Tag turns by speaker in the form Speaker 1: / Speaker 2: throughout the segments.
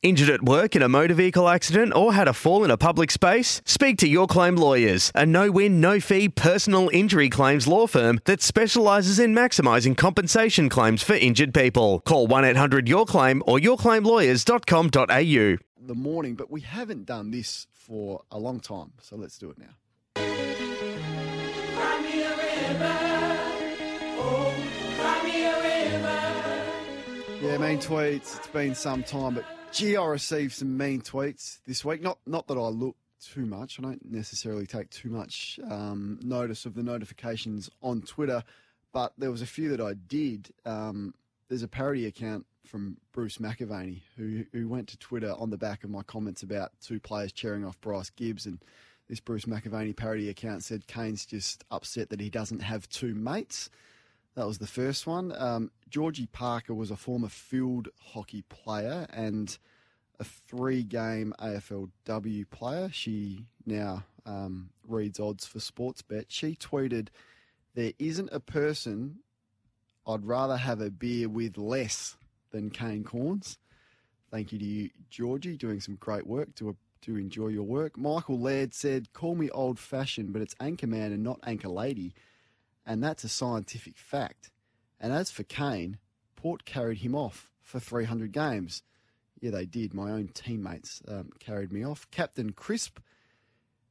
Speaker 1: Injured at work in a motor vehicle accident or had a fall in a public space? Speak to Your Claim Lawyers, a no win, no fee personal injury claims law firm that specialises in maximising compensation claims for injured people. Call 1 800 Your Claim or yourclaimlawyers.com.au.
Speaker 2: the morning, but we haven't done this for a long time. So let's do it now. Yeah, mean tweets. It's been some time, but gee, I received some mean tweets this week. Not not that I look too much. I don't necessarily take too much um, notice of the notifications on Twitter, but there was a few that I did. Um, there's a parody account from Bruce McAvaney who who went to Twitter on the back of my comments about two players cheering off Bryce Gibbs, and this Bruce McAvaney parody account said Kane's just upset that he doesn't have two mates. That was the first one. Um, Georgie Parker was a former field hockey player and a three game AFLW player. She now um, reads odds for Sportsbet. She tweeted, There isn't a person I'd rather have a beer with less than Kane Cornes. Thank you to you, Georgie, doing some great work. To, to enjoy your work. Michael Laird said, Call me old fashioned, but it's anchor man and not Anchor Lady and that's a scientific fact. And as for Kane, Port carried him off for 300 games. Yeah, they did. My own teammates um, carried me off. Captain Crisp,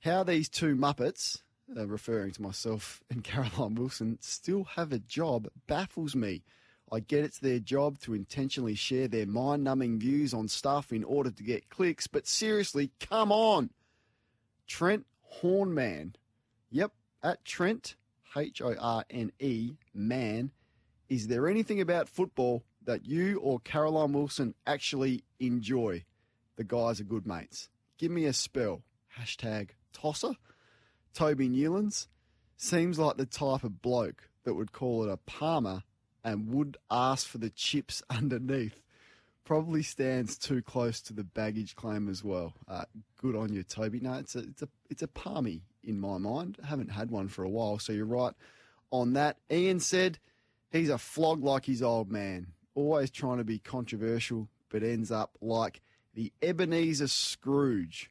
Speaker 2: how these two Muppets, uh, referring to myself and Caroline Wilson, still have a job baffles me. I get it's their job to intentionally share their mind numbing views on stuff in order to get clicks, but seriously, come on. Trent Hornman. Yep, at Trent H O R N E, man, is there anything about football that you or Caroline Wilson actually enjoy? The guys are good mates. Give me a spell. Hashtag tosser. Toby Newlands seems like the type of bloke that would call it a parma and would ask for the chips underneath. Probably stands too close to the baggage claim as well. Uh, good on you, Toby. No, it's a it's a it's a parmy in my mind. I haven't had one for a while, so you're right on that. Ian said he's a flog like his old man, always trying to be controversial, but ends up like the Ebenezer Scrooge,